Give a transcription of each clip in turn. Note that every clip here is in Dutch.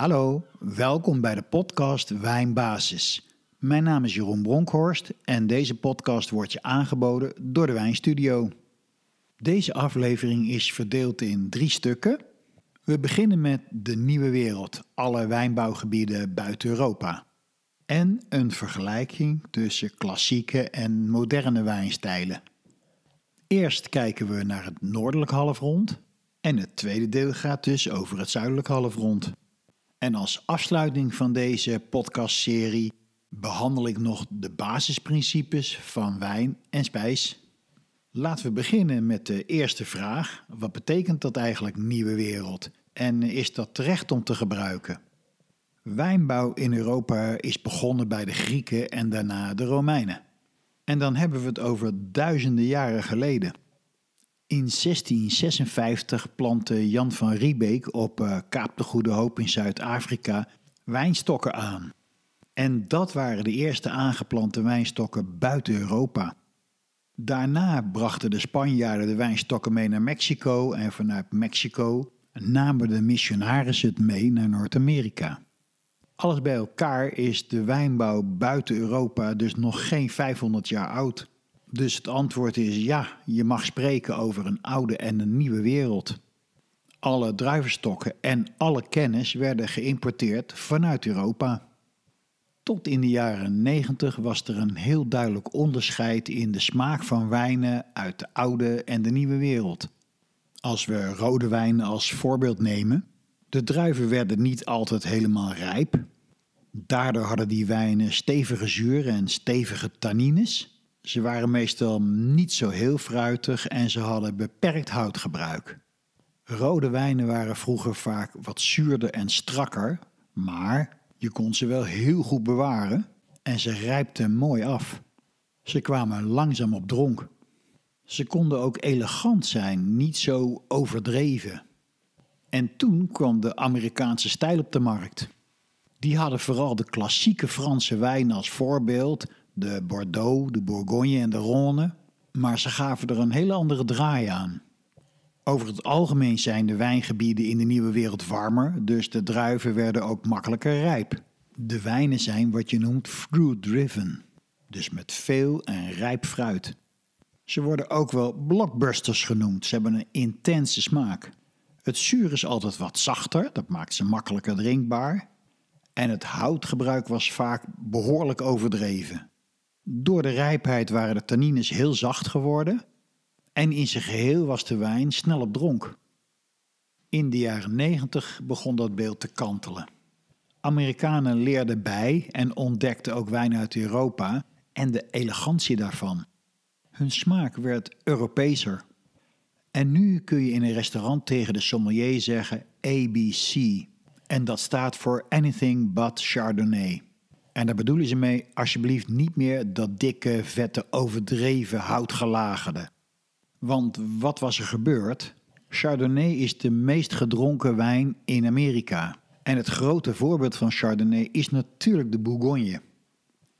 Hallo, welkom bij de podcast Wijnbasis. Mijn naam is Jeroen Bronkhorst en deze podcast wordt je aangeboden door de Wijnstudio. Deze aflevering is verdeeld in drie stukken. We beginnen met de nieuwe wereld, alle wijnbouwgebieden buiten Europa. En een vergelijking tussen klassieke en moderne wijnstijlen. Eerst kijken we naar het noordelijk halfrond en het tweede deel gaat dus over het zuidelijk halfrond. En als afsluiting van deze podcastserie behandel ik nog de basisprincipes van wijn en spijs. Laten we beginnen met de eerste vraag. Wat betekent dat eigenlijk nieuwe wereld? En is dat terecht om te gebruiken? Wijnbouw in Europa is begonnen bij de Grieken en daarna de Romeinen. En dan hebben we het over duizenden jaren geleden. In 1656 plantte Jan van Riebeek op eh, Kaap de Goede Hoop in Zuid-Afrika wijnstokken aan. En dat waren de eerste aangeplante wijnstokken buiten Europa. Daarna brachten de Spanjaarden de wijnstokken mee naar Mexico en vanuit Mexico namen de missionarissen het mee naar Noord-Amerika. Alles bij elkaar is de wijnbouw buiten Europa dus nog geen 500 jaar oud. Dus het antwoord is ja, je mag spreken over een oude en een nieuwe wereld. Alle druivenstokken en alle kennis werden geïmporteerd vanuit Europa. Tot in de jaren 90 was er een heel duidelijk onderscheid in de smaak van wijnen uit de oude en de nieuwe wereld. Als we rode wijnen als voorbeeld nemen, de druiven werden niet altijd helemaal rijp. Daardoor hadden die wijnen stevige zuren en stevige tannines. Ze waren meestal niet zo heel fruitig en ze hadden beperkt houtgebruik. Rode wijnen waren vroeger vaak wat zuurder en strakker, maar je kon ze wel heel goed bewaren en ze rijpten mooi af. Ze kwamen langzaam op dronk. Ze konden ook elegant zijn, niet zo overdreven. En toen kwam de Amerikaanse stijl op de markt. Die hadden vooral de klassieke Franse wijnen als voorbeeld, de Bordeaux, de Bourgogne en de Rhône, maar ze gaven er een hele andere draai aan. Over het algemeen zijn de wijngebieden in de nieuwe wereld warmer, dus de druiven werden ook makkelijker rijp. De wijnen zijn wat je noemt fruit-driven, dus met veel en rijp fruit. Ze worden ook wel blockbusters genoemd, ze hebben een intense smaak. Het zuur is altijd wat zachter, dat maakt ze makkelijker drinkbaar. En het houtgebruik was vaak behoorlijk overdreven. Door de rijpheid waren de tannines heel zacht geworden en in zijn geheel was de wijn snel op dronk. In de jaren 90 begon dat beeld te kantelen. Amerikanen leerden bij en ontdekten ook wijn uit Europa en de elegantie daarvan. Hun smaak werd Europeeser. En nu kun je in een restaurant tegen de sommelier zeggen ABC. En dat staat voor Anything But Chardonnay. En daar bedoelen ze mee alsjeblieft niet meer dat dikke, vette, overdreven houtgelagerde. Want wat was er gebeurd? Chardonnay is de meest gedronken wijn in Amerika. En het grote voorbeeld van Chardonnay is natuurlijk de Bourgogne.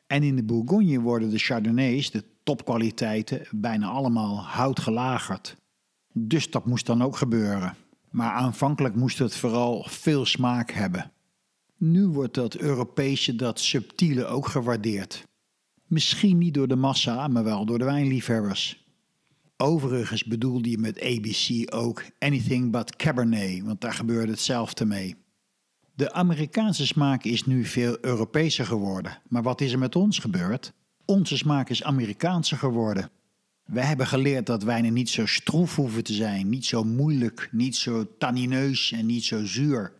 En in de Bourgogne worden de Chardonnays, de topkwaliteiten, bijna allemaal houtgelagerd. Dus dat moest dan ook gebeuren. Maar aanvankelijk moest het vooral veel smaak hebben. Nu wordt dat Europese, dat subtiele ook gewaardeerd. Misschien niet door de massa, maar wel door de wijnliefhebbers. Overigens bedoelde je met ABC ook Anything But Cabernet, want daar gebeurde hetzelfde mee. De Amerikaanse smaak is nu veel Europeeser geworden, maar wat is er met ons gebeurd? Onze smaak is Amerikaanser geworden. Wij hebben geleerd dat wijnen niet zo stroef hoeven te zijn, niet zo moeilijk, niet zo tannineus en niet zo zuur.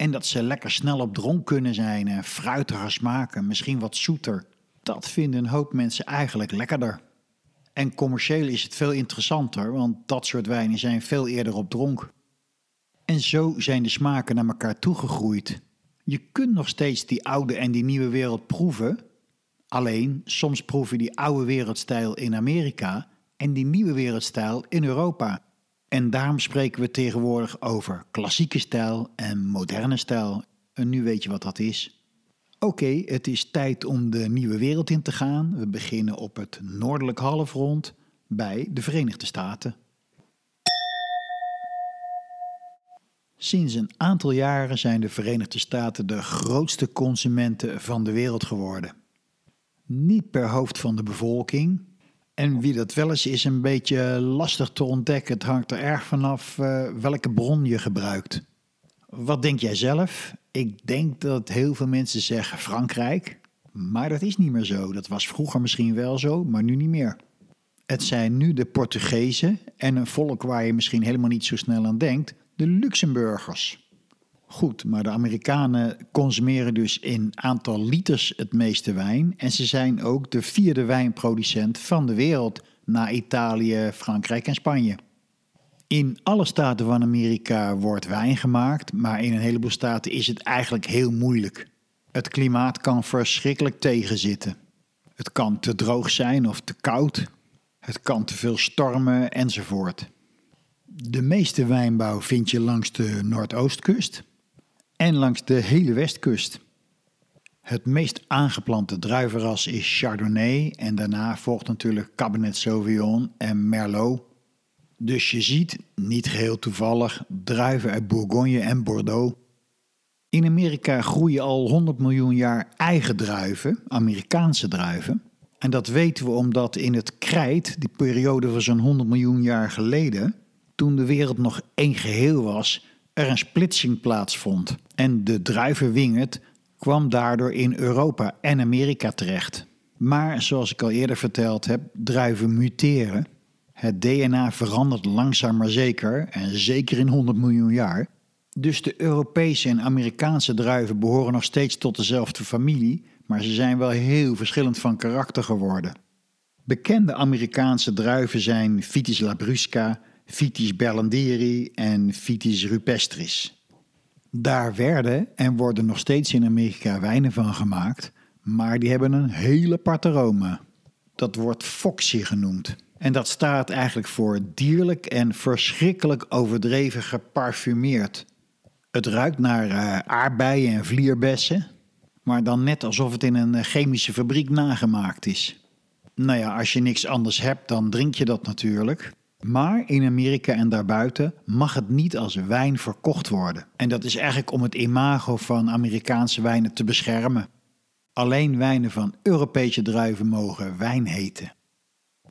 En dat ze lekker snel op dronk kunnen zijn en fruitiger smaken, misschien wat zoeter. Dat vinden een hoop mensen eigenlijk lekkerder. En commercieel is het veel interessanter, want dat soort wijnen zijn veel eerder op dronk. En zo zijn de smaken naar elkaar toegegroeid. Je kunt nog steeds die oude en die nieuwe wereld proeven, Alleen soms proef je die oude wereldstijl in Amerika en die nieuwe wereldstijl in Europa. En daarom spreken we tegenwoordig over klassieke stijl en moderne stijl. En nu weet je wat dat is. Oké, het is tijd om de nieuwe wereld in te gaan. We beginnen op het noordelijk halfrond bij de Verenigde Staten. Sinds een aantal jaren zijn de Verenigde Staten de grootste consumenten van de wereld geworden. Niet per hoofd van de bevolking. En wie dat wel is, is een beetje lastig te ontdekken. Het hangt er erg vanaf uh, welke bron je gebruikt. Wat denk jij zelf? Ik denk dat heel veel mensen zeggen Frankrijk. Maar dat is niet meer zo. Dat was vroeger misschien wel zo, maar nu niet meer. Het zijn nu de Portugezen en een volk waar je misschien helemaal niet zo snel aan denkt, de Luxemburgers. Goed, maar de Amerikanen consumeren dus in aantal liters het meeste wijn en ze zijn ook de vierde wijnproducent van de wereld na Italië, Frankrijk en Spanje. In alle staten van Amerika wordt wijn gemaakt, maar in een heleboel staten is het eigenlijk heel moeilijk. Het klimaat kan verschrikkelijk tegenzitten. Het kan te droog zijn of te koud. Het kan te veel stormen enzovoort. De meeste wijnbouw vind je langs de Noordoostkust en langs de hele Westkust. Het meest aangeplante druivenras is Chardonnay en daarna volgt natuurlijk Cabernet Sauvignon en Merlot. Dus je ziet, niet geheel toevallig, druiven uit Bourgogne en Bordeaux. In Amerika groeien al 100 miljoen jaar eigen druiven, Amerikaanse druiven. En dat weten we omdat in het krijt, die periode van zo'n 100 miljoen jaar geleden, toen de wereld nog één geheel was, er een splitsing plaatsvond. En de druivenwinget kwam daardoor in Europa en Amerika terecht. Maar zoals ik al eerder verteld heb, druiven muteren. Het DNA verandert langzaam maar zeker, en zeker in 100 miljoen jaar. Dus de Europese en Amerikaanse druiven behoren nog steeds tot dezelfde familie, maar ze zijn wel heel verschillend van karakter geworden. Bekende Amerikaanse druiven zijn Vitis labrusca, Vitis berlanderi en Vitis rupestris. Daar werden en worden nog steeds in Amerika wijnen van gemaakt, maar die hebben een hele aparte aroma. Dat wordt Foxy genoemd. En dat staat eigenlijk voor dierlijk en verschrikkelijk overdreven geparfumeerd. Het ruikt naar uh, aardbeien en vlierbessen, maar dan net alsof het in een eh, chemische fabriek nagemaakt is. Nou ja, als je niks anders hebt, dan drink je dat natuurlijk. Maar in Amerika en daarbuiten mag het niet als wijn verkocht worden. En dat is eigenlijk om het imago van Amerikaanse wijnen te beschermen. Alleen wijnen van Europese druiven mogen wijn heten.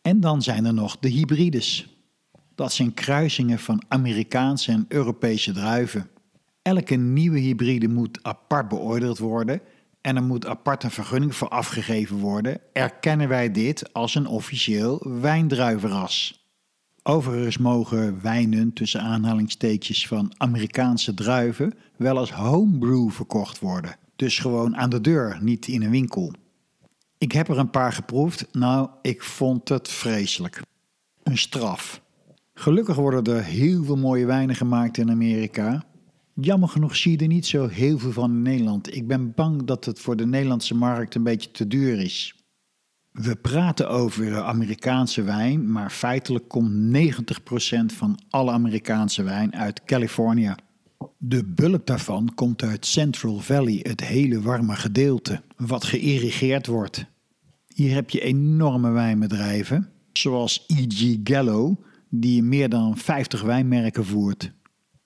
En dan zijn er nog de hybrides. Dat zijn kruisingen van Amerikaanse en Europese druiven. Elke nieuwe hybride moet apart beoordeeld worden en er moet apart een vergunning voor afgegeven worden. Erkennen wij dit als een officieel wijndruivenras. Overigens mogen wijnen tussen aanhalingstekens van Amerikaanse druiven wel als homebrew verkocht worden. Dus gewoon aan de deur, niet in een winkel. Ik heb er een paar geproefd. Nou, ik vond het vreselijk. Een straf. Gelukkig worden er heel veel mooie wijnen gemaakt in Amerika. Jammer genoeg zie je er niet zo heel veel van in Nederland. Ik ben bang dat het voor de Nederlandse markt een beetje te duur is. We praten over Amerikaanse wijn, maar feitelijk komt 90% van alle Amerikaanse wijn uit Californië. De bulk daarvan komt uit Central Valley, het hele warme gedeelte, wat geïrrigeerd wordt. Hier heb je enorme wijnbedrijven, zoals E.G. Gallo, die meer dan 50 wijnmerken voert.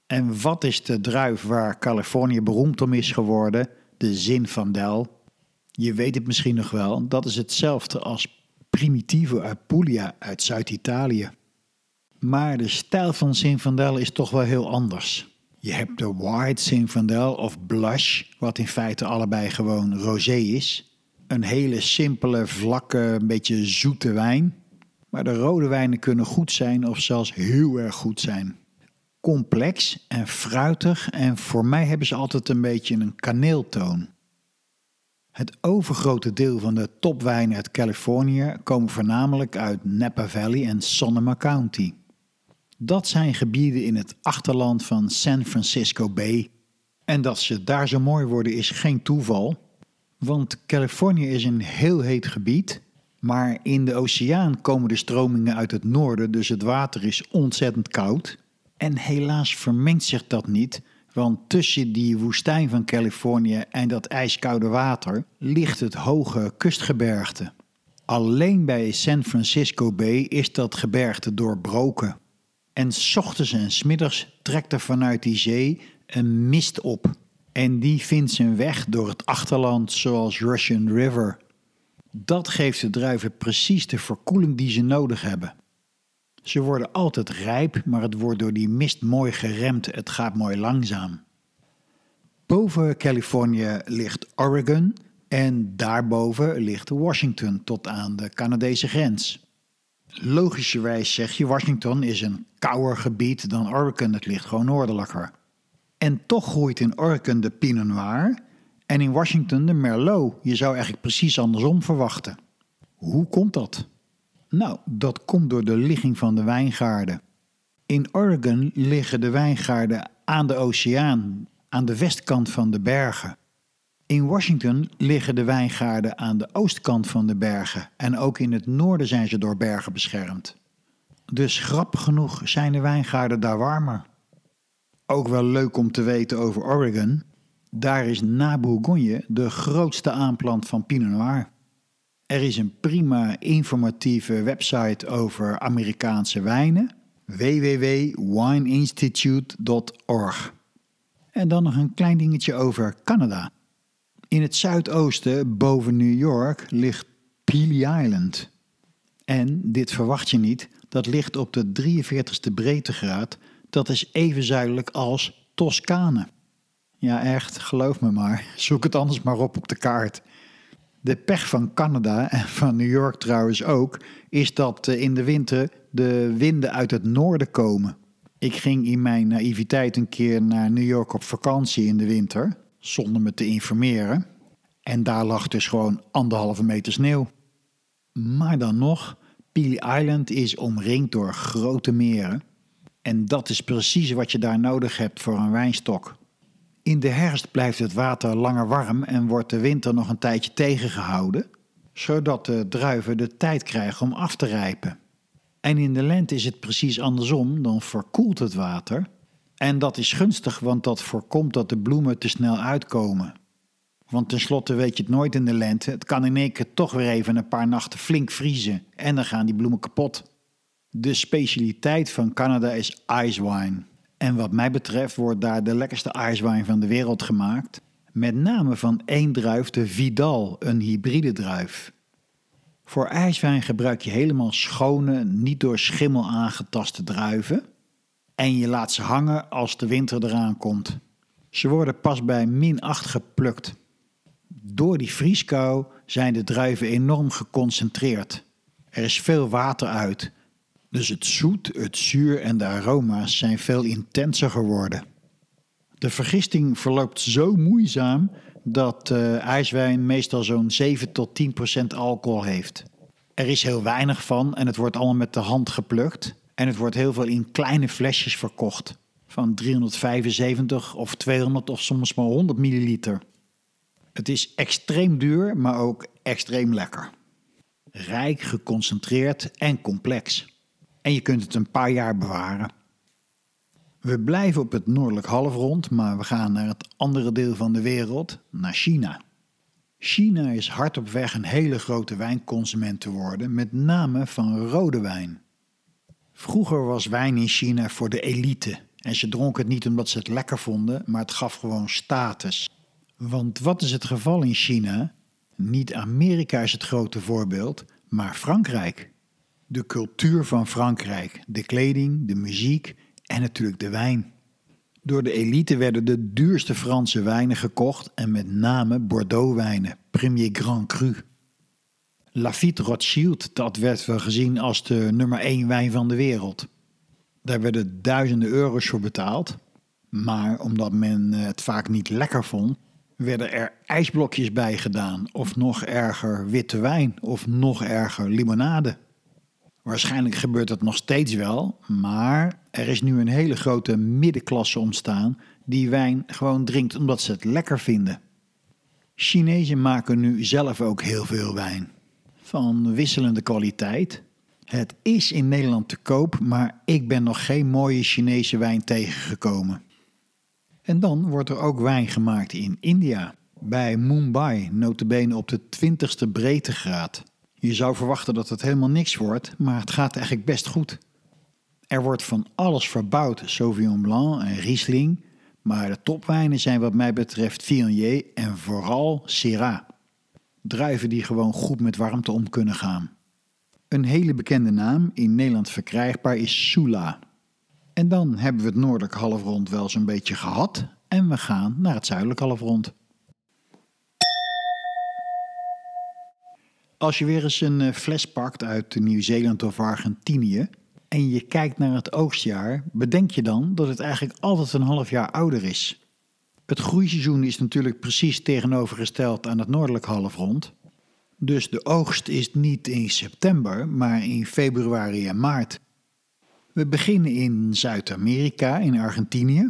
En wat is de druif waar Californië beroemd om is geworden? De Zinfandel. Je weet het misschien nog wel, dat is hetzelfde als Primitivo Apulia uit Zuid-Italië. Maar de stijl van Zinfandel is toch wel heel anders. Je hebt de White Zinfandel of Blush, wat in feite allebei gewoon rosé is. Een hele simpele, vlakke, een beetje zoete wijn. Maar de rode wijnen kunnen goed zijn of zelfs heel erg goed zijn complex en fruitig en voor mij hebben ze altijd een beetje een kaneeltoon. Het overgrote deel van de topwijnen uit Californië komen voornamelijk uit Napa Valley en Sonoma County. Dat zijn gebieden in het achterland van San Francisco Bay. En dat ze daar zo mooi worden is geen toeval, want Californië is een heel heet gebied, maar in de oceaan komen de stromingen uit het noorden, dus het water is ontzettend koud. En helaas vermengt zich dat niet, want tussen die woestijn van Californië en dat ijskoude water ligt het hoge kustgebergte. Alleen bij San Francisco Bay is dat gebergte doorbroken. En s ochtends en s middags trekt er vanuit die zee een mist op. En die vindt zijn weg door het achterland zoals Russian River. Dat geeft de druiven precies de verkoeling die ze nodig hebben. Ze worden altijd rijp, maar het wordt door die mist mooi geremd. Het gaat mooi langzaam. Boven Californië ligt Oregon en daarboven ligt Washington tot aan de Canadese grens. Logischerwijs zeg je Washington is een kouder gebied dan Oregon, het ligt gewoon noordelijker. En toch groeit in Oregon de Pinot Noir en in Washington de Merlot. Je zou eigenlijk precies andersom verwachten. Hoe komt dat? Nou, dat komt door de ligging van de wijngaarden. In Oregon liggen de wijngaarden aan de oceaan, aan de westkant van de bergen. In Washington liggen de wijngaarden aan de oostkant van de bergen en ook in het noorden zijn ze door bergen beschermd. Dus grappig genoeg zijn de wijngaarden daar warmer. Ook wel leuk om te weten over Oregon. Daar is na Bourgogne de grootste aanplant van Pinot Noir. Er is een prima informatieve website over Amerikaanse wijnen: www.wineinstitute.org. En dan nog een klein dingetje over Canada. In het zuidoosten, boven New York, ligt Peely Island. En, dit verwacht je niet, dat ligt op de 43ste breedtegraad. Dat is even zuidelijk als Toscane. Ja, echt, geloof me maar. Zoek het anders maar op op de kaart. De pech van Canada en van New York trouwens ook, is dat eh, in de winter de winden uit het noorden komen. Ik ging in mijn naïviteit een keer naar New York op vakantie in de winter, zonder me te informeren. En daar lag dus gewoon anderhalve meter sneeuw. Maar dan nog, Peely Island is omringd door grote meren. En dat is precies wat je daar nodig hebt voor een wijnstok. In de herfst blijft het water langer warm en wordt de winter nog een tijdje tegengehouden, zodat de druiven de tijd krijgen om af te rijpen. En in de lente is het precies andersom, dan verkoelt het water. En dat is gunstig, want dat voorkomt dat de bloemen te snel uitkomen. Want tenslotte weet je het nooit in de lente. Het kan in één keer toch weer even een paar nachten flink vriezen en dan gaan die bloemen kapot. De specialiteit van Canada is ice wine. En wat mij betreft wordt daar de lekkerste ijswijn van de wereld gemaakt. Met name van één druif, de Vidal, een hybride druif. Voor ijswijn gebruik je helemaal schone, niet door schimmel aangetaste druiven. En je laat ze hangen als de winter eraan komt. Ze worden pas bij min 8 geplukt. Door die vrieskou zijn de druiven enorm geconcentreerd. Er is veel water uit, dus het zoet, het zuur en de aroma's zijn veel intenser geworden. De vergisting verloopt zo moeizaam dat uh, ijswijn meestal zo'n 7 tot 10 procent alcohol heeft. Er is heel weinig van en het wordt allemaal met de hand geplukt. En het wordt heel veel in kleine flesjes verkocht. Van 375 of 200 of soms maar 100 milliliter. Het is extreem duur, maar ook extreem lekker. Rijk, geconcentreerd en complex en je kunt het een paar jaar bewaren. We blijven op het noordelijk halfrond, maar we gaan naar het andere deel van de wereld, naar China. China is hard op weg een hele grote wijnconsument te worden, met name van rode wijn. Vroeger was wijn in China voor de elite en ze dronken het niet omdat ze het lekker vonden, maar het gaf gewoon status. Want wat is het geval in China? Niet Amerika is het grote voorbeeld, maar Frankrijk de cultuur van Frankrijk, de kleding, de muziek en natuurlijk de wijn. Door de elite werden de duurste Franse wijnen gekocht en met name Bordeaux-wijnen, Premier Grand Cru. Lafite Rothschild, dat werd wel gezien als de nummer 1 wijn van de wereld. Daar werden duizenden euro's voor betaald, maar omdat men het vaak niet lekker vond, werden er ijsblokjes bij gedaan, of nog erger witte wijn, of nog erger limonade. Waarschijnlijk gebeurt dat nog steeds wel, maar er is nu een hele grote middenklasse ontstaan die wijn gewoon drinkt omdat ze het lekker vinden. Chinezen maken nu zelf ook heel veel wijn. Van wisselende kwaliteit. Het is in Nederland te koop, maar ik ben nog geen mooie Chinese wijn tegengekomen. En dan wordt er ook wijn gemaakt in India, bij Mumbai, notabene op de 20ste breedtegraad. Je zou verwachten dat het helemaal niks wordt, maar het gaat eigenlijk best goed. Er wordt van alles verbouwd, Sauvignon Blanc en Riesling, maar de topwijnen zijn wat mij betreft Viognier en vooral Syrah. Druiven die gewoon goed met warmte om kunnen gaan. Een hele bekende naam, in Nederland verkrijgbaar, is Sula. En dan hebben we het noordelijk halfrond wel zo'n beetje gehad en we gaan naar het zuidelijk halfrond. Als je weer eens een eh, fles pakt uit Nieuw-Zeeland of Argentinië en je kijkt naar het oogstjaar, bedenk je dan dat het eigenlijk altijd een half jaar ouder is. Het groeiseizoen is natuurlijk precies tegenovergesteld aan het noordelijk halfrond. Dus de oogst is niet in september, maar in februari en maart. We beginnen in Zuid-Amerika, in Argentinië.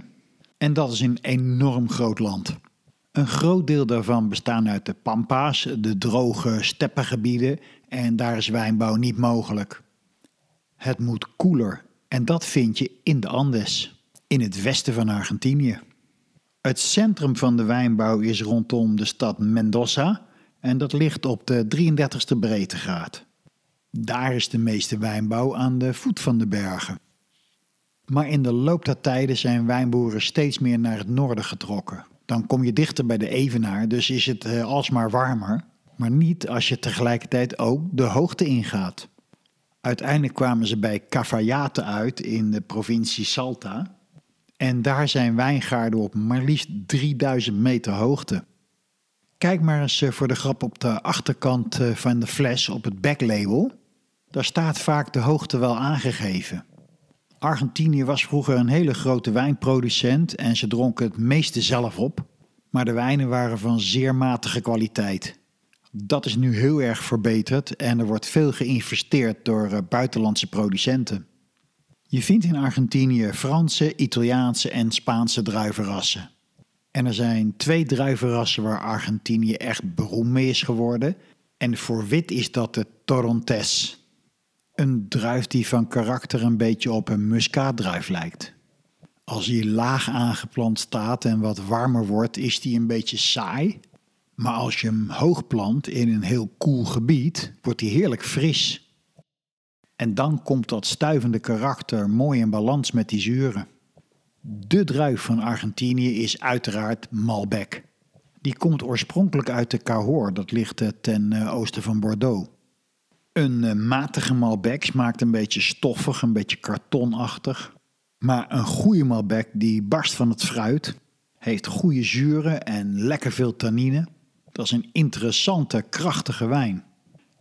En dat is een enorm groot land. Een groot deel daarvan bestaat uit de pampas, de droge steppengebieden, en daar is wijnbouw niet mogelijk. Het moet koeler en dat vind je in de Andes, in het westen van Argentinië. Het centrum van de wijnbouw is rondom de stad Mendoza en dat ligt op de 33ste breedtegraad. Daar is de meeste wijnbouw aan de voet van de bergen. Maar in de loop der tijden zijn wijnboeren steeds meer naar het noorden getrokken. Dan kom je dichter bij de Evenaar, dus is het uh, alsmaar warmer. Maar niet als je tegelijkertijd ook de hoogte ingaat. Uiteindelijk kwamen ze bij Cafayate uit in de provincie Salta. En daar zijn wijngaarden op maar liefst 3000 meter hoogte. Kijk maar eens eh, voor de grap op de achterkant eh, van de fles op het backlabel. Daar staat vaak de hoogte wel aangegeven. Argentinië was vroeger een hele grote wijnproducent en ze dronken het meeste zelf op. Maar de wijnen waren van zeer matige kwaliteit. Dat is nu heel erg verbeterd en er wordt veel geïnvesteerd door eh, buitenlandse producenten. Je vindt in Argentinië Franse, Italiaanse en Spaanse druivenrassen. En er zijn twee druivenrassen waar Argentinië echt beroemd mee is geworden. En voor wit is dat de Torontes. Een druif die van karakter een beetje op een muskaatdruif lijkt. Als hij laag aangeplant staat en wat warmer wordt, is die een beetje saai. Maar als je hem hoog plant in een heel koel gebied, wordt hij heerlijk fris. En dan komt dat stuivende karakter mooi in balans met die zuren. De druif van Argentinië is uiteraard Malbec. Die komt oorspronkelijk uit de Cahors, dat ligt eh, ten eh, oosten van Bordeaux. Een eh, matige Malbec smaakt een beetje stoffig, een beetje kartonachtig. Maar een goede Malbec die barst van het fruit, heeft goede zuren en lekker veel tannine. Dat is een interessante, krachtige wijn.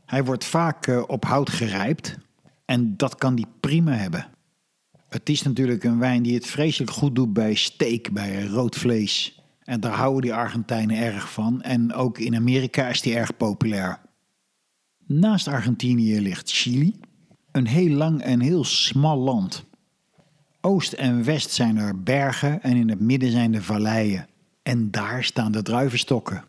Hij wordt vaak op hout gerijpt en dat kan die prima hebben. Het is natuurlijk een wijn die het vreselijk goed doet bij steak, bij rood vlees. En daar houden die Argentijnen erg van. En ook in Amerika is die erg populair. Naast Argentinië ligt Chili, een heel lang en heel smal land. Oost en west zijn er bergen en in het midden zijn de valleien. En daar staan de druivenstokken.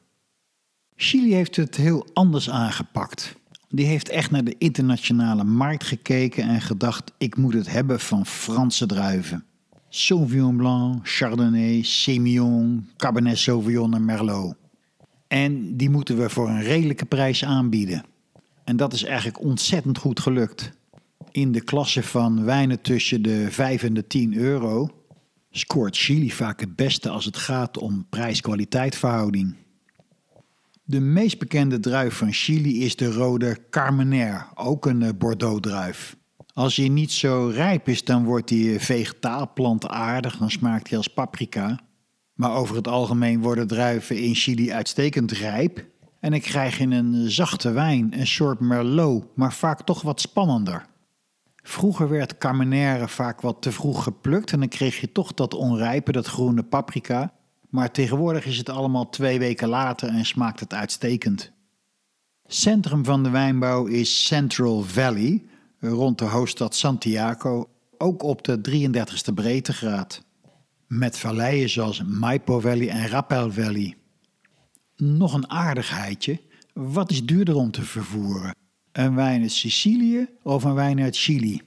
Chili heeft het heel anders aangepakt die heeft echt naar de internationale markt gekeken en gedacht: ik moet het hebben van Franse druiven. Sauvignon Blanc, Chardonnay, Semillon, Cabernet Sauvignon en Merlot. En die moeten we voor een redelijke prijs aanbieden. En dat is eigenlijk ontzettend goed gelukt. In de klasse van wijnen tussen de 5 en de 10 euro scoort Chili vaak het beste als het gaat om prijs-kwaliteit verhouding. De meest bekende druif van Chili is de rode Carmener, ook een eh, Bordeaux-druif. Als hij niet zo rijp is, dan wordt hij eh, vegetaal plantaardig, dan smaakt hij als paprika. Maar over het algemeen worden druiven in Chili uitstekend rijp. En dan krijg je een zachte wijn, een soort merlot, maar vaak toch wat spannender. Vroeger werd Carmenère vaak wat te vroeg geplukt en dan kreeg je toch dat onrijpe, dat groene paprika. Maar tegenwoordig is het allemaal twee weken later en smaakt het uitstekend. Centrum van de wijnbouw is Central Valley, rond de hoofdstad Santiago, ook op de 33ste breedtegraad. Met valleien zoals Maipo Valley en Rappel Valley. Nog een aardigheidje, wat is duurder om te vervoeren? Een wijn uit Sicilië of een wijn uit Chili?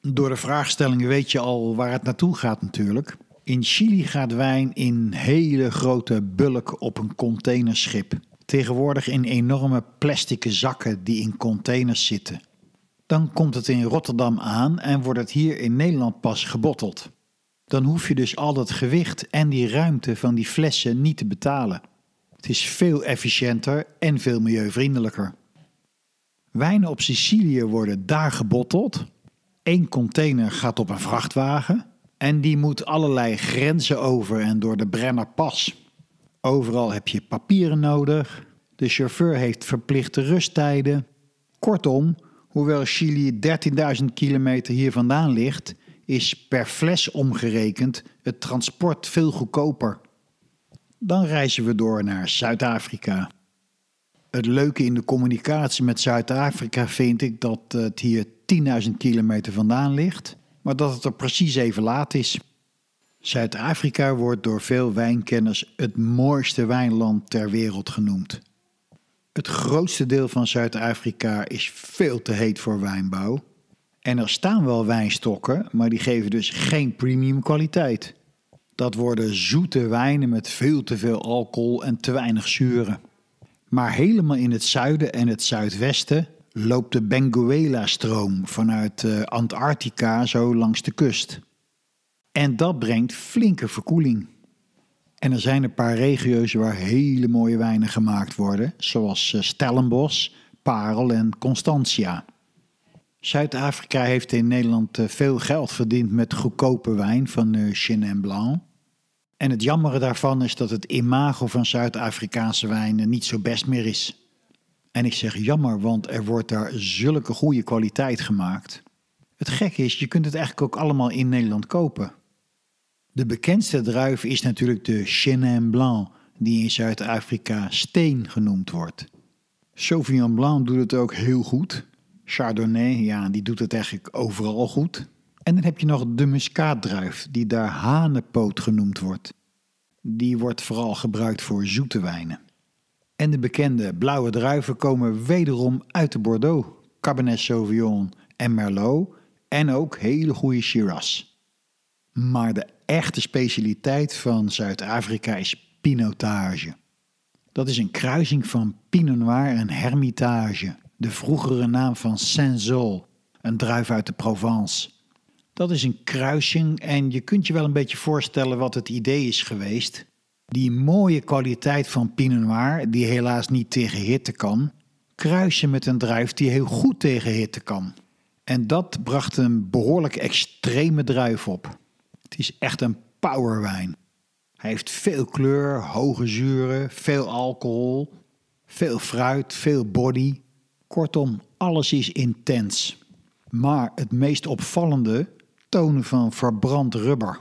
Door de vraagstelling weet je al waar het naartoe gaat natuurlijk. In Chili gaat wijn in hele grote bulk op een containerschip. Tegenwoordig in enorme plastic zakken die in containers zitten. Dan komt het in Rotterdam aan en wordt het hier in Nederland pas gebotteld. Dan hoef je dus al dat gewicht en die ruimte van die flessen niet te betalen. Het is veel efficiënter en veel milieuvriendelijker. Wijnen op Sicilië worden daar gebotteld. Eén container gaat op een vrachtwagen en die moet allerlei grenzen over en door de Brennerpas. Overal heb je papieren nodig. De chauffeur heeft verplichte rusttijden. Kortom, hoewel Chili 13.000 kilometer hier vandaan ligt, is per fles omgerekend het transport veel goedkoper. Dan reizen we door naar Zuid-Afrika. Het leuke in de communicatie met Zuid-Afrika vind ik dat het hier 10.000 kilometer vandaan ligt, maar dat het er precies even laat is. Zuid-Afrika wordt door veel wijnkenners het mooiste wijnland ter wereld genoemd. Het grootste deel van Zuid-Afrika is veel te heet voor wijnbouw. En er staan wel wijnstokken, maar die geven dus geen premium kwaliteit. Dat worden zoete wijnen met veel te veel alcohol en te weinig zuren. Maar helemaal in het zuiden en het zuidwesten loopt de Benguela-stroom vanuit uh, Antarctica zo langs de kust. En dat brengt flinke verkoeling. En er zijn een paar regio's waar hele mooie wijnen gemaakt worden, zoals eh, Stellenbosch, Parel en Constantia. Zuid-Afrika heeft in Nederland eh, veel geld verdiend met goedkope wijn van Chenin Blanc. En het jammere daarvan is dat het imago van Zuid-Afrikaanse wijnen niet zo best meer is. En ik zeg jammer, want er wordt daar zulke goede kwaliteit gemaakt. Het gekke is, je kunt het eigenlijk ook allemaal in Nederland kopen. De bekendste druif is natuurlijk de Chenin Blanc, die in Zuid-Afrika steen genoemd wordt. Sauvignon Blanc doet het ook heel goed. Chardonnay, ja, die doet het eigenlijk overal goed. En dan heb je nog de muskaatdruif, die daar hanepoot genoemd wordt. Die wordt vooral gebruikt voor zoete wijnen. En de bekende blauwe druiven komen wederom uit de Bordeaux, Cabernet Sauvignon en Merlot en ook hele goede Shiraz. Maar de echte specialiteit van Zuid-Afrika is Pinotage. Dat is een kruising van Pinot Noir en Hermitage, de vroegere naam van Saint-Zol, een druif uit de Provence. Dat is een kruising en je kunt je wel een beetje voorstellen wat het idee is geweest. Die mooie kwaliteit van Pinot Noir, die helaas niet tegen hitte kan, kruisen met een druif die heel goed tegen hitte kan. En dat bracht een behoorlijk extreme druif op. Het is echt een powerwijn. Hij heeft veel kleur, hoge zuren, veel alcohol, veel fruit, veel body. Kortom, alles is intens. Maar het meest opvallende tonen van verbrand rubber.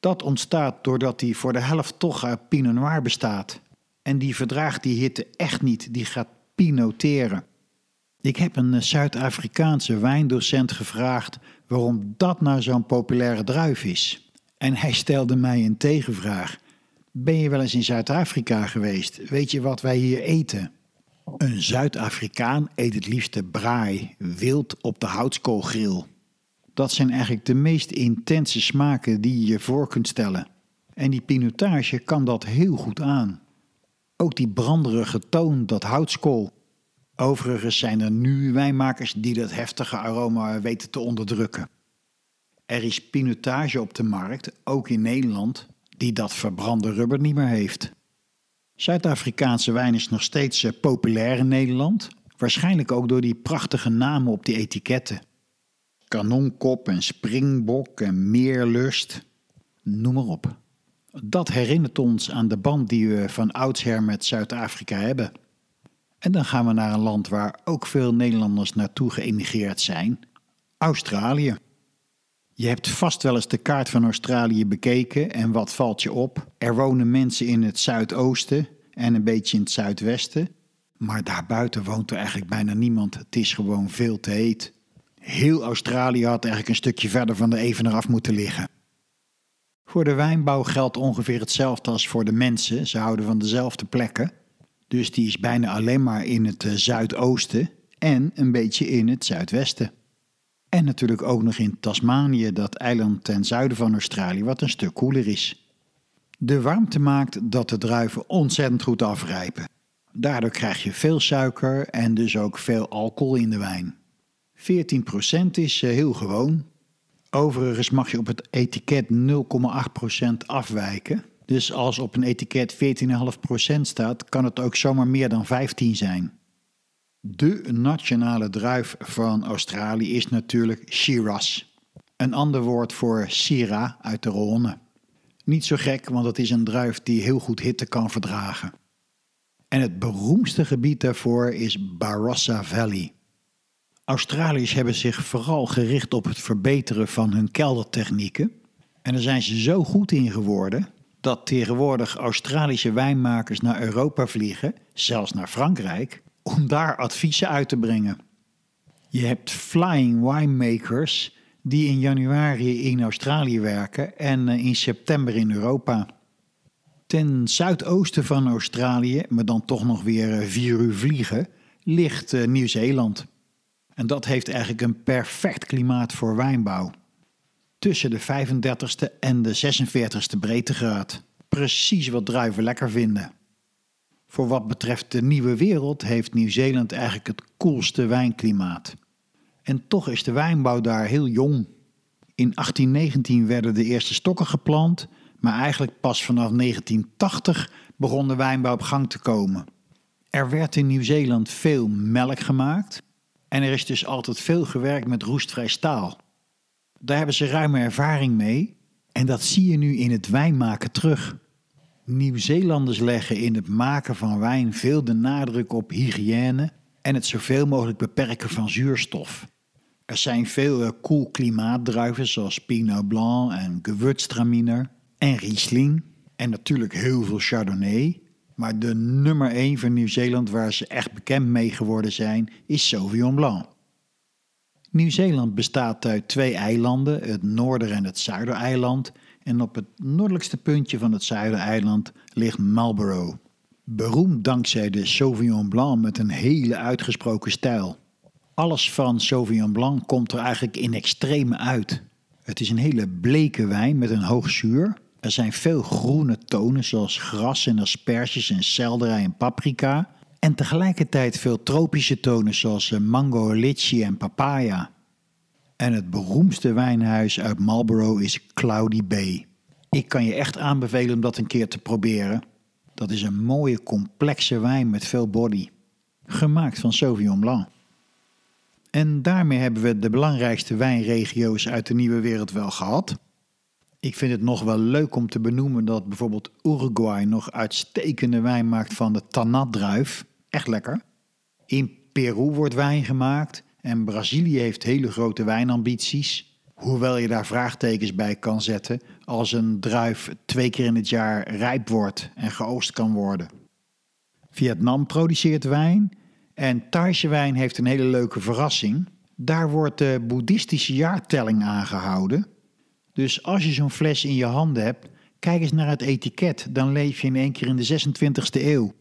Dat ontstaat doordat hij voor de helft toch uit Pinot Noir bestaat. En die verdraagt die hitte echt niet, die gaat pinoteren. Ik heb een Zuid-Afrikaanse wijndocent gevraagd waarom dat nou zo'n populaire druif is. En hij stelde mij een tegenvraag. Ben je wel eens in Zuid-Afrika geweest? Weet je wat wij hier eten? Een Zuid-Afrikaan eet het liefste braai, wild op de houtskoolgrill. Dat zijn eigenlijk de meest intense smaken die je je voor kunt stellen. En die pinotage kan dat heel goed aan. Ook die branderige toon, dat houtskool. Overigens zijn er nu wijnmakers die dat heftige aroma weten te onderdrukken. Er is pinotage op de markt, ook in Nederland, die dat verbrande rubber niet meer heeft. Zuid-Afrikaanse wijn is nog steeds eh, populair in Nederland, waarschijnlijk ook door die prachtige namen op die etiketten kanonkop en springbok en meerlust, noem maar op. Dat herinnert ons aan de band die we van oudsher met Zuid-Afrika hebben. En dan gaan we naar een land waar ook veel Nederlanders naartoe geëmigreerd zijn: Australië. Je hebt vast wel eens de kaart van Australië bekeken en wat valt je op? Er wonen mensen in het zuidoosten en een beetje in het zuidwesten, maar daarbuiten woont er eigenlijk bijna niemand. Het is gewoon veel te heet. Heel Australië had eigenlijk een stukje verder van de evenaar af moeten liggen. Voor de wijnbouw geldt ongeveer hetzelfde als voor de mensen. Ze houden van dezelfde plekken. Dus die is bijna alleen maar in het eh, zuidoosten en een beetje in het zuidwesten. En natuurlijk ook nog in Tasmanië, dat eiland ten zuiden van Australië, wat een stuk koeler is. De warmte maakt dat de druiven ontzettend goed afrijpen. Daardoor krijg je veel suiker en dus ook veel alcohol in de wijn. 14% is eh, heel gewoon. Overigens mag je op het etiket 0,8% afwijken. Dus als op een etiket 14,5% staat, kan het ook zomaar meer dan 15 zijn. De nationale druif van Australië is natuurlijk Shiraz. Een ander woord voor Syrah uit de Rhône. Niet zo gek, want het is een druif die heel goed hitte kan verdragen. En het beroemdste gebied daarvoor is Barossa Valley. Australiërs hebben zich vooral gericht op het verbeteren van hun keldertechnieken. En daar zijn ze zo goed in geworden dat tegenwoordig Australische wijnmakers naar Europa vliegen, zelfs naar Frankrijk, om daar adviezen uit te brengen. Je hebt flying winemakers die in januari in Australië werken en eh, in september in Europa. Ten zuidoosten van Australië, maar dan toch nog weer eh, vier uur vliegen, ligt eh, Nieuw-Zeeland. En dat heeft eigenlijk een perfect klimaat voor wijnbouw. Tussen de 35ste en de 46ste breedtegraad. Precies wat druiven lekker vinden. Voor wat betreft de nieuwe wereld heeft Nieuw-Zeeland eigenlijk het koelste wijnklimaat. En toch is de wijnbouw daar heel jong. In 1819 werden de eerste stokken geplant, maar eigenlijk pas vanaf 1980 begon de wijnbouw op gang te komen. Er werd in Nieuw-Zeeland veel melk gemaakt en er is dus altijd veel gewerkt met roestvrij staal. Daar hebben ze ruime ervaring mee en dat zie je nu in het wijnmaken terug. Nieuw-Zeelanders leggen in het maken van wijn veel de nadruk op hygiëne en het zoveel mogelijk beperken van zuurstof. Er zijn veel uh, koel klimaatdruiven zoals Pinot Blanc en Gewürztraminer en Riesling en natuurlijk heel veel Chardonnay. Maar de nummer 1 van Nieuw-Zeeland waar ze echt bekend mee geworden zijn is Sauvignon Blanc. Nieuw-Zeeland bestaat uit twee eilanden, het Noorder- en het Zuidereiland. En op het noordelijkste puntje van het Zuidereiland ligt Marlborough. Beroemd dankzij de Sauvignon Blanc met een hele uitgesproken stijl. Alles van Sauvignon Blanc komt er eigenlijk in extreme uit. Het is een hele bleke wijn met een hoog zuur. Er zijn veel groene tonen zoals gras en asperges en selderij en paprika. En tegelijkertijd veel tropische tonen zoals mango, litchi en papaya. En het beroemdste wijnhuis uit Marlborough is Cloudy Bay. Ik kan je echt aanbevelen om dat een keer te proberen. Dat is een mooie, complexe wijn met veel body. Gemaakt van Sauvignon Blanc. En daarmee hebben we de belangrijkste wijnregio's uit de nieuwe wereld wel gehad. Ik vind het nog wel leuk om te benoemen dat bijvoorbeeld Uruguay nog uitstekende wijn maakt van de Tanat-druif. Echt lekker. In Peru wordt wijn gemaakt en Brazilië heeft hele grote wijnambities. Hoewel je daar vraagtekens bij kan zetten als een druif twee keer in het jaar rijp wordt en geoogst kan worden. Vietnam produceert wijn en Thaise wijn heeft een hele leuke verrassing. Daar wordt de boeddhistische jaartelling aangehouden. Dus als je zo'n fles in je handen hebt, kijk eens naar het etiket, dan leef je in één keer in de 26e eeuw.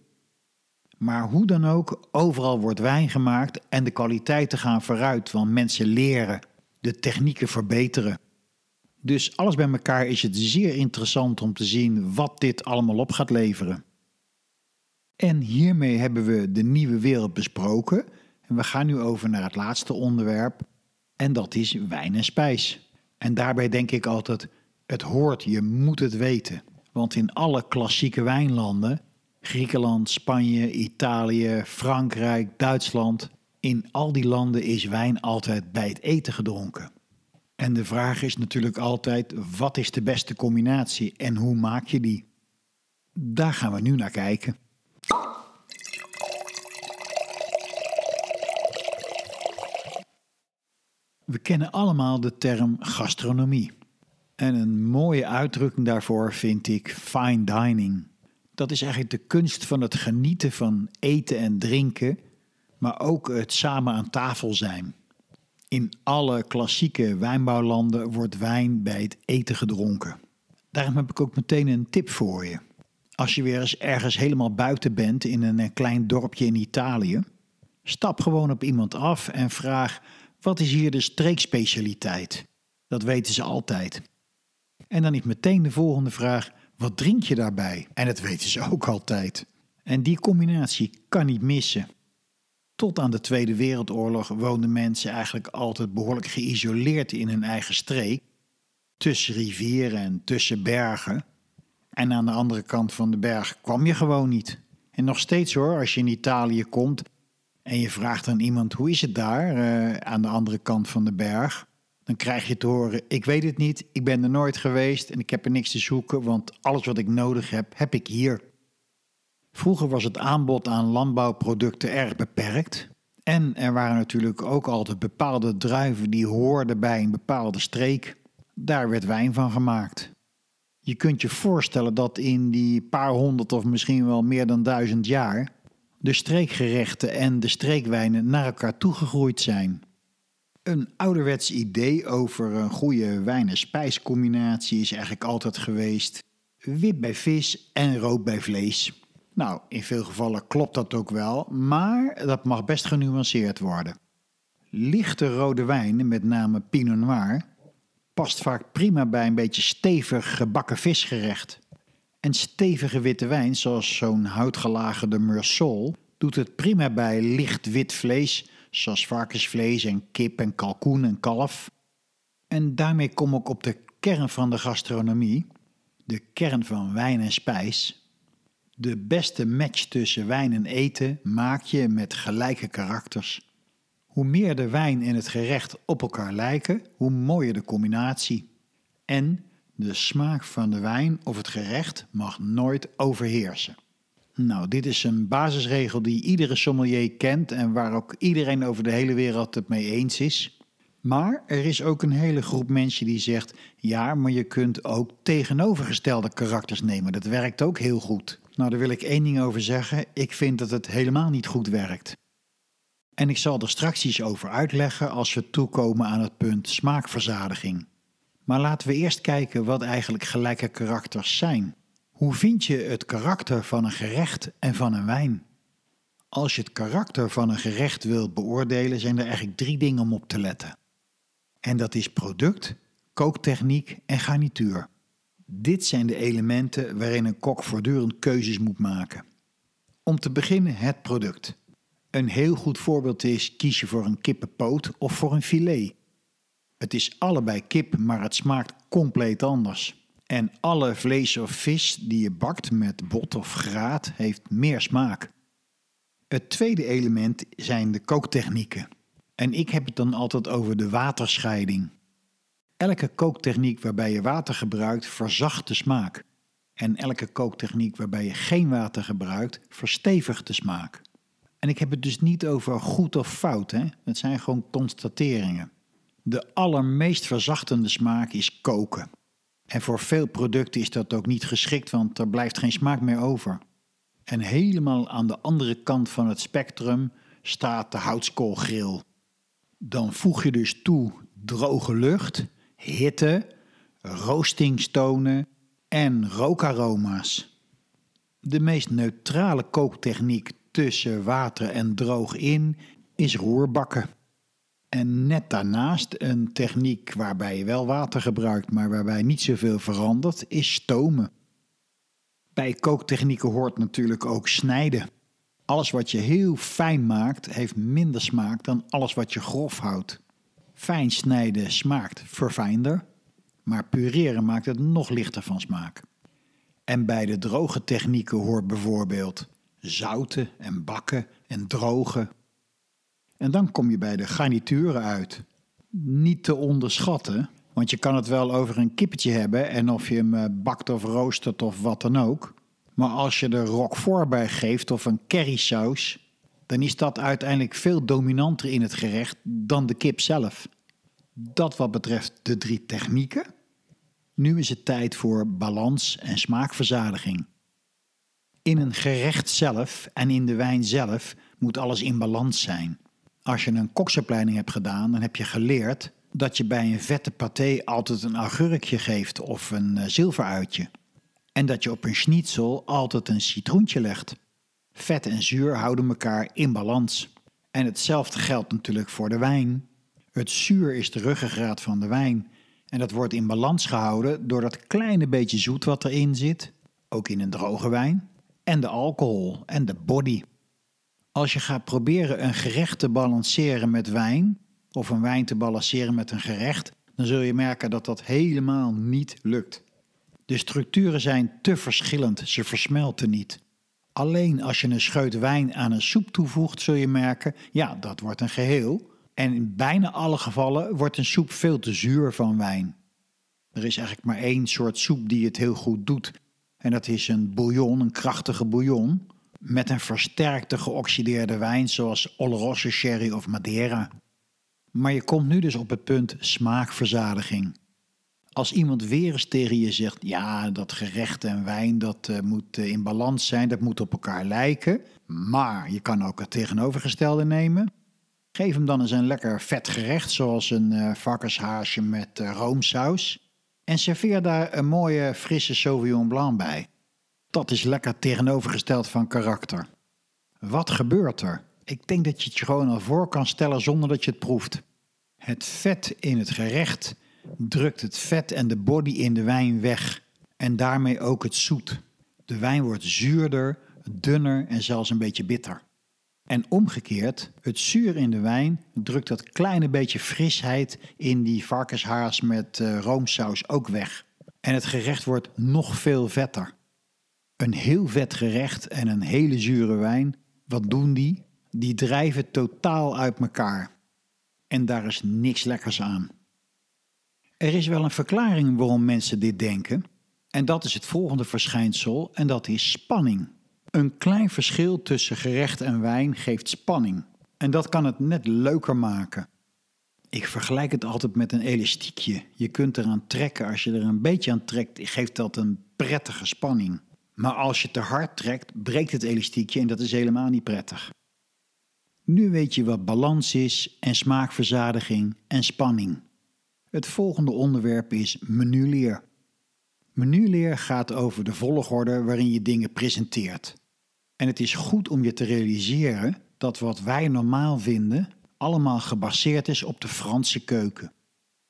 Maar hoe dan ook, overal wordt wijn gemaakt en de kwaliteiten gaan vooruit, want mensen leren, de technieken verbeteren. Dus alles bij elkaar is het zeer interessant om te zien wat dit allemaal op gaat leveren. En hiermee hebben we de nieuwe wereld besproken. En we gaan nu over naar het laatste onderwerp. En dat is wijn en spijs. En daarbij denk ik altijd: het hoort, je moet het weten. Want in alle klassieke wijnlanden Griekenland, Spanje, Italië, Frankrijk, Duitsland. In al die landen is wijn altijd bij het eten gedronken. En de vraag is natuurlijk altijd: wat is de beste combinatie en hoe maak je die? Daar gaan we nu naar kijken. We kennen allemaal de term gastronomie. En een mooie uitdrukking daarvoor vind ik fine dining. Dat is eigenlijk de kunst van het genieten van eten en drinken, maar ook het samen aan tafel zijn. In alle klassieke wijnbouwlanden wordt wijn bij het eten gedronken. Daarom heb ik ook meteen een tip voor je. Als je weer eens ergens helemaal buiten bent in een klein dorpje in Italië, stap gewoon op iemand af en vraag: wat is hier de streekspecialiteit? Dat weten ze altijd. En dan is meteen de volgende vraag: wat drink je daarbij? En dat weten ze ook altijd. En die combinatie kan niet missen. Tot aan de Tweede Wereldoorlog woonden mensen eigenlijk altijd behoorlijk geïsoleerd in hun eigen streek, tussen rivieren en tussen bergen. En aan de andere kant van de berg kwam je gewoon niet. En nog steeds hoor, als je in Italië komt en je vraagt aan iemand hoe is het daar uh, aan de andere kant van de berg, dan krijg je te horen: ik weet het niet, ik ben er nooit geweest en ik heb er niks te zoeken, want alles wat ik nodig heb, heb ik hier. Vroeger was het aanbod aan landbouwproducten erg beperkt. En er waren natuurlijk ook altijd bepaalde druiven die hoorden bij een bepaalde streek. Daar werd wijn van gemaakt. Je kunt je voorstellen dat in die paar honderd of misschien wel meer dan duizend jaar de streekgerechten en de streekwijnen naar elkaar toegegroeid zijn. Een ouderwets idee over een goede wijn- en spijscombinatie is eigenlijk altijd geweest wit bij vis en rood bij vlees. Nou, in veel gevallen klopt dat ook wel, maar dat mag best genuanceerd worden. Lichte rode wijn, met name Pinot Noir, past vaak prima bij een beetje stevig gebakken visgerecht. En stevige witte wijn, zoals zo'n houtgelagerde Meursault, doet het prima bij licht wit vlees, zoals varkensvlees en kip en kalkoen en kalf. En daarmee kom ik op de kern van de gastronomie, de kern van wijn en spijs. De beste match tussen wijn en eten maak je met gelijke karakters. Hoe meer de wijn en het gerecht op elkaar lijken, hoe mooier de combinatie. En de smaak van de wijn of het gerecht mag nooit overheersen. Nou, dit is een basisregel die iedere sommelier kent en waar ook iedereen over de hele wereld het mee eens is. Maar er is ook een hele groep mensen die zegt: ja, maar je kunt ook tegenovergestelde karakters nemen. Dat werkt ook heel goed. Nou, daar wil ik één ding over zeggen. Ik vind dat het helemaal niet goed werkt. En ik zal er straks iets over uitleggen als we toekomen aan het punt smaakverzadiging. Maar laten we eerst kijken wat eigenlijk gelijke karakters zijn. Hoe vind je het karakter van een gerecht en van een wijn? Als je het karakter van een gerecht wilt beoordelen, zijn er eigenlijk drie dingen om op te letten. En dat is product, kooktechniek en garnituur. Dit zijn de elementen waarin een kok voortdurend keuzes moet maken. Om te beginnen het product. Een heel goed voorbeeld is kies je voor een kippenpoot of voor een filet. Het is allebei kip, maar het smaakt compleet anders. En alle vlees of vis die je bakt met bot of graat heeft meer smaak. Het tweede element zijn de kooktechnieken. En ik heb het dan altijd over de waterscheiding. Elke kooktechniek waarbij je water gebruikt verzacht de smaak. En elke kooktechniek waarbij je geen water gebruikt verstevigt de smaak. En ik heb het dus niet over goed of fout, hè? het zijn gewoon constateringen. De allermeest verzachtende smaak is koken. En voor veel producten is dat ook niet geschikt, want er blijft geen smaak meer over. En helemaal aan de andere kant van het spectrum staat de houtskoolgril. Dan voeg je dus toe droge lucht hitte, roostingstonen en rookaroma's. De meest neutrale kooktechniek tussen water en droog in is roerbakken. En net daarnaast een techniek waarbij je wel water gebruikt, maar waarbij niet zoveel verandert, is stomen. Bij kooktechnieken hoort natuurlijk ook snijden. Alles wat je heel fijn maakt, heeft minder smaak dan alles wat je grof houdt. Fijn snijden smaakt verfijnder, maar pureren maakt het nog lichter van smaak. En bij de droge technieken hoort bijvoorbeeld zouten en bakken en drogen. En dan kom je bij de garnituren uit. Niet te onderschatten, want je kan het wel over een kippetje hebben en of je hem eh, bakt of roostert of wat dan ook. Maar als je er roquefort bij geeft of een currysaus, dan is dat uiteindelijk veel dominanter in het gerecht dan de kip zelf. Dat wat betreft de drie technieken. Nu is het tijd voor balans en smaakverzadiging. In een gerecht zelf en in de wijn zelf moet alles in balans zijn. Als je een koksopleiding hebt gedaan, dan heb je geleerd dat je bij een vette paté altijd een augurkje geeft of een eh, zilveruitje. En dat je op een schnitzel altijd een citroentje legt. Vet en zuur houden elkaar in balans. En hetzelfde geldt natuurlijk voor de wijn. Het zuur is de ruggengraat van de wijn. En dat wordt in balans gehouden door dat kleine beetje zoet wat erin zit, ook in een droge wijn, en de alcohol en de body. Als je gaat proberen een gerecht te balanceren met wijn, of een wijn te balanceren met een gerecht, dan zul je merken dat dat helemaal niet lukt. De structuren zijn te verschillend, ze versmelten niet. Alleen als je een scheut wijn aan een soep toevoegt, zul je merken, ja, dat wordt een geheel. En in bijna alle gevallen wordt een soep veel te zuur van wijn. Er is eigenlijk maar één soort soep die het heel goed doet. En dat is een bouillon, een krachtige bouillon, met een versterkte geoxideerde wijn zoals Oloroso Sherry of Madeira. Maar je komt nu dus op het punt smaakverzadiging. Als iemand weer eens tegen je zegt, ja, dat gerecht en wijn, dat uh, moet uh, in balans zijn, dat moet op elkaar lijken, maar je kan ook het tegenovergestelde nemen. Geef hem dan eens een lekker vet gerecht, zoals een uh, varkenshaasje met roomsaus. En serveer daar een mooie frisse Sauvignon Blanc bij. Dat is lekker tegenovergesteld van karakter. Wat gebeurt er? Ik denk dat je het je gewoon al voor kan stellen zonder dat je het proeft. Het vet in het gerecht drukt het vet en de body in de wijn weg en daarmee ook het zoet. De wijn wordt zuurder, dunner en zelfs een beetje bitter. En omgekeerd, het zuur in de wijn drukt dat kleine beetje frisheid in die varkenshaas met uh, roomsaus ook weg. En het gerecht wordt nog veel vetter. Een heel vet gerecht en een hele zure wijn, wat doen die? Die drijven totaal uit elkaar. En daar is niks lekkers aan. Er is wel een verklaring waarom mensen dit denken. En dat is het volgende verschijnsel, en dat is spanning. Een klein verschil tussen gerecht en wijn geeft spanning. En dat kan het net leuker maken. Ik vergelijk het altijd met een elastiekje. Je kunt eraan trekken. Als je er een beetje aan trekt, geeft dat een prettige spanning. Maar als je te hard trekt, breekt het elastiekje en dat is helemaal niet prettig. Nu weet je wat balans is en smaakverzadiging en spanning. Het volgende onderwerp is menuleer. Menuleer gaat over de volgorde waarin je dingen presenteert. En het is goed om je te realiseren dat wat wij normaal vinden allemaal gebaseerd is op de Franse keuken.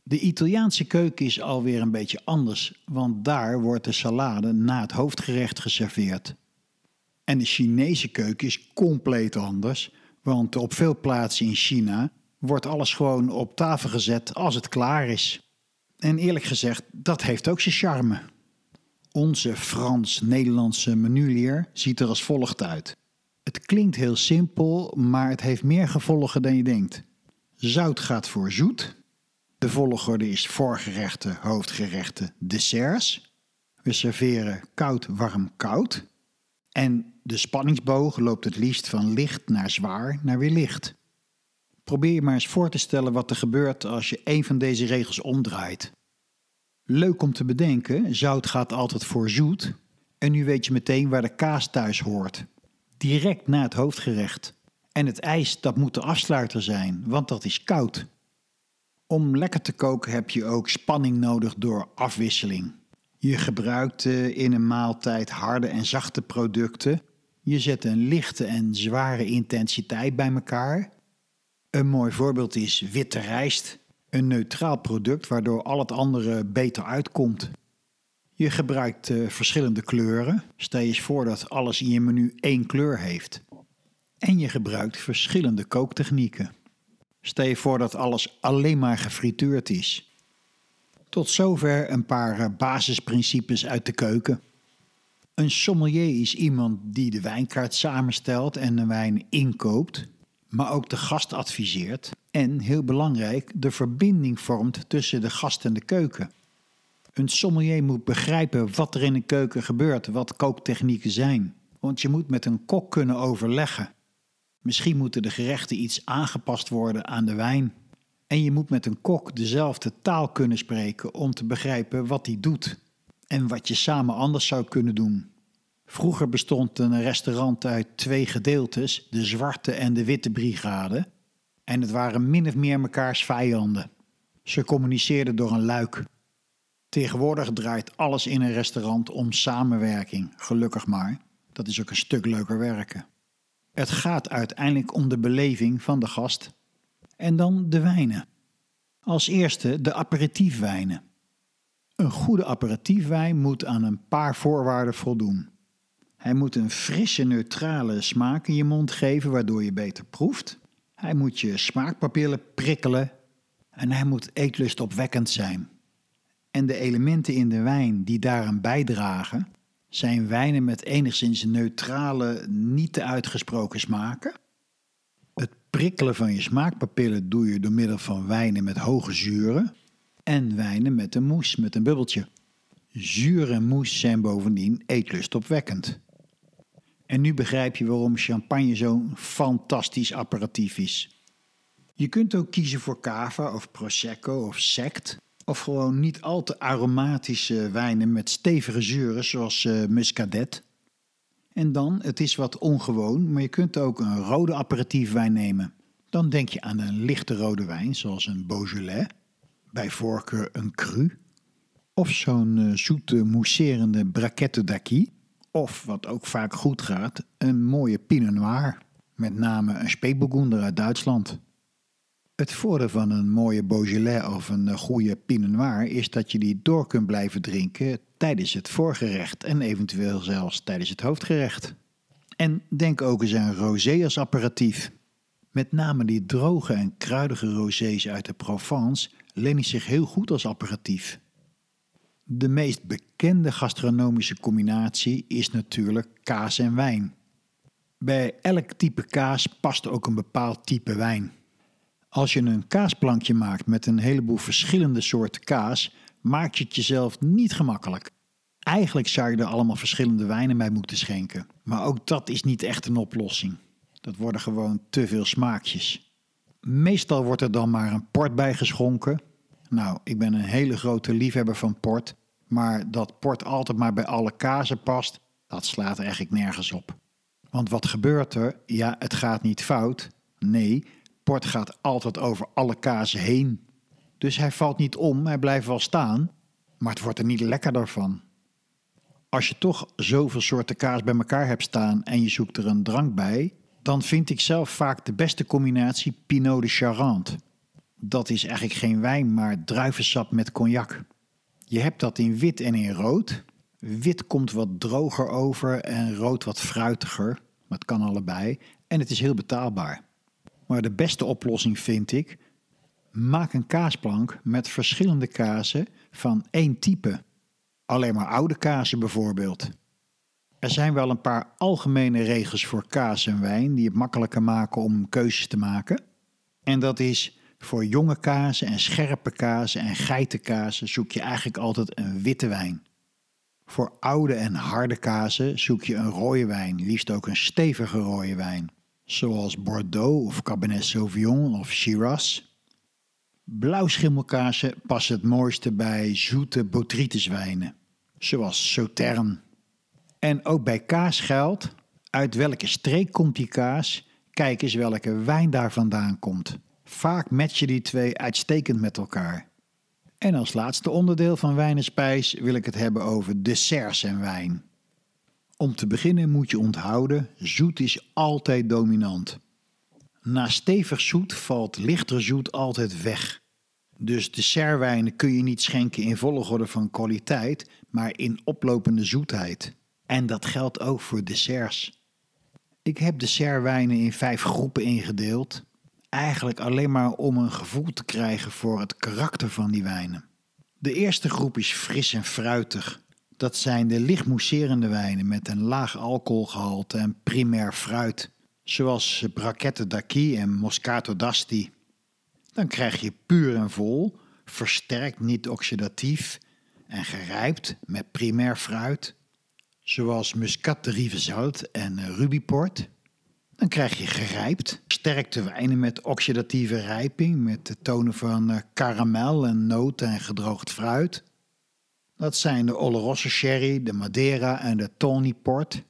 De Italiaanse keuken is alweer een beetje anders, want daar wordt de salade na het hoofdgerecht geserveerd. En de Chinese keuken is compleet anders, want op veel plaatsen in China wordt alles gewoon op tafel gezet als het klaar is. En eerlijk gezegd, dat heeft ook zijn charme. Onze Frans-Nederlandse menuleer ziet er als volgt uit. Het klinkt heel simpel, maar het heeft meer gevolgen dan je denkt. Zout gaat voor zoet. De volgorde is voorgerechten, hoofdgerechten, desserts. We serveren koud, warm, koud. En de spanningsboog loopt het liefst van licht naar zwaar naar weer licht. Probeer je maar eens voor te stellen wat er gebeurt als je een van deze regels omdraait. Leuk om te bedenken, zout gaat altijd voor zoet. En nu weet je meteen waar de kaas thuis hoort. Direct na het hoofdgerecht. En het ijs, dat moet de afsluiter zijn, want dat is koud. Om lekker te koken heb je ook spanning nodig door afwisseling. Je gebruikt eh, in een maaltijd harde en zachte producten. Je zet een lichte en zware intensiteit bij elkaar. Een mooi voorbeeld is witte rijst, een neutraal product waardoor al het andere beter uitkomt. Je gebruikt uh, verschillende kleuren. Stel je eens voor dat alles in je menu één kleur heeft. En je gebruikt verschillende kooktechnieken. Stel je voor dat alles alleen maar gefrituurd is. Tot zover een paar eh, basisprincipes uit de keuken. Een sommelier is iemand die de wijnkaart samenstelt en de wijn inkoopt maar ook de gast adviseert en, heel belangrijk, de verbinding vormt tussen de gast en de keuken. Een sommelier moet begrijpen wat er in een keuken gebeurt, wat kooktechnieken zijn. Want je moet met een kok kunnen overleggen. Misschien moeten de gerechten iets aangepast worden aan de wijn. En je moet met een kok dezelfde taal kunnen spreken om te begrijpen wat hij doet en wat je samen anders zou kunnen doen. Vroeger bestond een restaurant uit twee gedeeltes, de zwarte en de witte brigade. En het waren min of meer mekaars vijanden. Ze communiceerden door een luik. Tegenwoordig draait alles in een restaurant om samenwerking, gelukkig maar. Dat is ook een stuk leuker werken. Het gaat uiteindelijk om de beleving van de gast. En dan de wijnen. Als eerste de aperitiefwijnen. Een goede aperitiefwijn moet aan een paar voorwaarden voldoen. Hij moet een frisse, neutrale smaak in je mond geven, waardoor je beter proeft. Hij moet je smaakpapillen prikkelen en hij moet eetlustopwekkend zijn. En de elementen in de wijn die daaraan bijdragen, zijn wijnen met enigszins neutrale, niet te uitgesproken smaken. Het prikkelen van je smaakpapillen doe je door middel van wijnen met hoge zuren en wijnen met een moes, met een bubbeltje. Zuur en moes zijn bovendien eetlustopwekkend. En nu begrijp je waarom champagne zo'n fantastisch apparatief is. Je kunt ook kiezen voor cava of prosecco of sect. Of gewoon niet al te aromatische wijnen met stevige zuren zoals uh, muscadet. En dan, het is wat ongewoon, maar je kunt ook een rode aperitiefwijn nemen. Dan denk je aan een lichte rode wijn zoals een Beaujolais, bij voorkeur een cru. Of zo'n uh, zoete mousserende braquette d'Aqui. Of, wat ook vaak goed gaat, een mooie Pinot Noir. Met name een Spätburgunder uit Duitsland. Het voordeel van een mooie Beaujolais of een eh, goede Pinot Noir is dat je die door kunt blijven drinken tijdens het voorgerecht en eventueel zelfs tijdens het hoofdgerecht. En denk ook eens aan rosé als apparatief. Met name die droge en kruidige rosés uit de Provence lenen zich heel goed als apparatief. De meest bekende gastronomische combinatie is natuurlijk kaas en wijn. Bij elk type kaas past ook een bepaald type wijn. Als je een kaasplankje maakt met een heleboel verschillende soorten kaas, maak je het jezelf niet gemakkelijk. Eigenlijk zou je er allemaal verschillende wijnen bij moeten schenken. Maar ook dat is niet echt een oplossing. Dat worden gewoon te veel smaakjes. Meestal wordt er dan maar een port bij geschonken. Nou, ik ben een hele grote liefhebber van port. Maar dat port altijd maar bij alle kazen past, dat slaat eigenlijk nergens op. Want wat gebeurt er? Ja, het gaat niet fout. Nee, port gaat altijd over alle kazen heen. Dus hij valt niet om, hij blijft wel staan, maar het wordt er niet lekkerder van. Als je toch zoveel soorten kaas bij elkaar hebt staan en je zoekt er een drank bij, dan vind ik zelf vaak de beste combinatie Pinot de Charente. Dat is eigenlijk geen wijn, maar druivensap met cognac. Je hebt dat in wit en in rood. Wit komt wat droger over en rood wat fruitiger. Maar het kan allebei. En het is heel betaalbaar. Maar de beste oplossing vind ik: maak een kaasplank met verschillende kazen van één type. Alleen maar oude kazen bijvoorbeeld. Er zijn wel een paar algemene regels voor kaas en wijn die het makkelijker maken om keuzes te maken. En dat is voor jonge kazen en scherpe kazen en geitenkazen zoek je eigenlijk altijd een witte wijn. Voor oude en harde kazen zoek je een rode wijn, liefst ook een stevige rode wijn, zoals Bordeaux of Cabernet Sauvignon of Shiraz. Blauwschimmelkazen passen het mooiste bij zoete botrytiswijnen, zoals Sauterne. En ook bij kaas geldt, uit welke streek komt die kaas, kijk eens welke wijn daar vandaan komt. Vaak matchen die twee uitstekend met elkaar. En als laatste onderdeel van wijn en spijs wil ik het hebben over desserts en wijn. Om te beginnen moet je onthouden, zoet is altijd dominant. Na stevig zoet valt lichter zoet altijd weg. Dus dessertwijnen kun je niet schenken in volgorde van kwaliteit, maar in oplopende zoetheid. En dat geldt ook voor desserts. Ik heb dessertwijnen in vijf groepen ingedeeld eigenlijk alleen maar om een gevoel te krijgen voor het karakter van die wijnen. De eerste groep is fris en fruitig. Dat zijn de licht mousserende wijnen met een laag alcoholgehalte en primair fruit, zoals Braquette d'Aqui en Moscato d'Asti. Dan krijg je puur en vol, versterkt niet oxidatief en gerijpt met primair fruit, zoals Muscat de Rivesaltes en Rubiport. Dan krijg je gerijpt, sterkte wijnen met oxidatieve rijping, met de tonen van karamel en noten en gedroogd fruit. Dat zijn de Oloroso Sherry, de Madeira en de Tawny Port.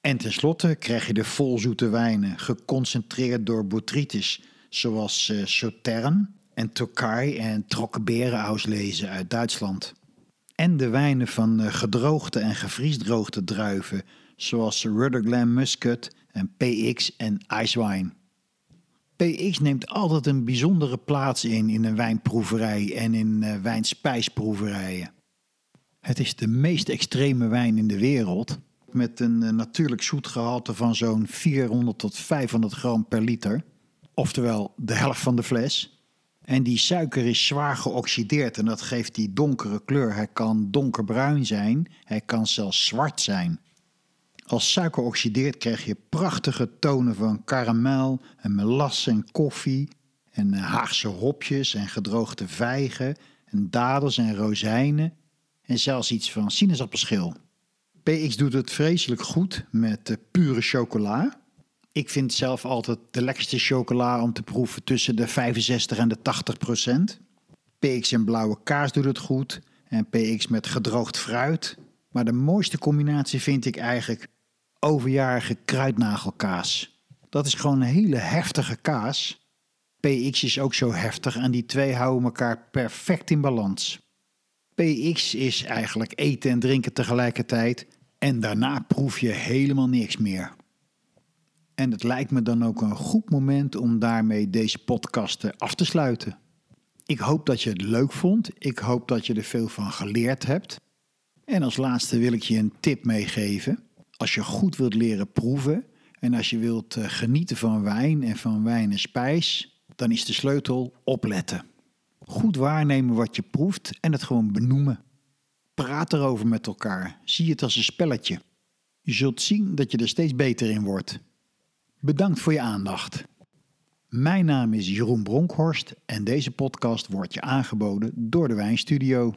En tenslotte krijg je de volzoete wijnen, geconcentreerd door botrytis, zoals uh, Sauterne en Tokai en Trockenberenauslese uit Duitsland. En de wijnen van uh, gedroogde en gevriesdroogde druiven, zoals Rudder Glen Muscat en PX en Icewine. PX neemt altijd een bijzondere plaats in in een wijnproeverij en in uh, wijnspijsproeverijen. Het is de meest extreme wijn in de wereld, met een eh, natuurlijk zoetgehalte van zo'n 400 tot 500 gram per liter. Oftewel de helft van de fles. En die suiker is zwaar geoxideerd en dat geeft die donkere kleur. Hij kan donkerbruin zijn, hij kan zelfs zwart zijn. Als suiker oxideert krijg je prachtige tonen van karamel en melasse en koffie en eh, Haagse hopjes en gedroogde vijgen en dadels en rozijnen en zelfs iets van sinaasappelschil. PX doet het vreselijk goed met pure chocola. Ik vind zelf altijd de lekkerste chocola om te proeven tussen de 65 en de 80 procent. PX en blauwe kaas doet het goed en PX met gedroogd fruit. Maar de mooiste combinatie vind ik eigenlijk overjarige kruidnagelkaas. Dat is gewoon een hele heftige kaas. PX is ook zo heftig en die twee houden elkaar perfect in balans. PX is eigenlijk eten en drinken tegelijkertijd en daarna proef je helemaal niks meer. En het lijkt me dan ook een goed moment om daarmee deze podcast af te sluiten. Ik hoop dat je het leuk vond. Ik hoop dat je er veel van geleerd hebt. En als laatste wil ik je een tip meegeven. Als je goed wilt leren proeven en als je wilt eh, genieten van wijn en van wijn en spijs, dan is de sleutel opletten. Goed waarnemen wat je proeft en het gewoon benoemen. Praat erover met elkaar. Zie het als een spelletje. Je zult zien dat je er steeds beter in wordt. Bedankt voor je aandacht. Mijn naam is Jeroen Bronkhorst en deze podcast wordt je aangeboden door de Wijnstudio.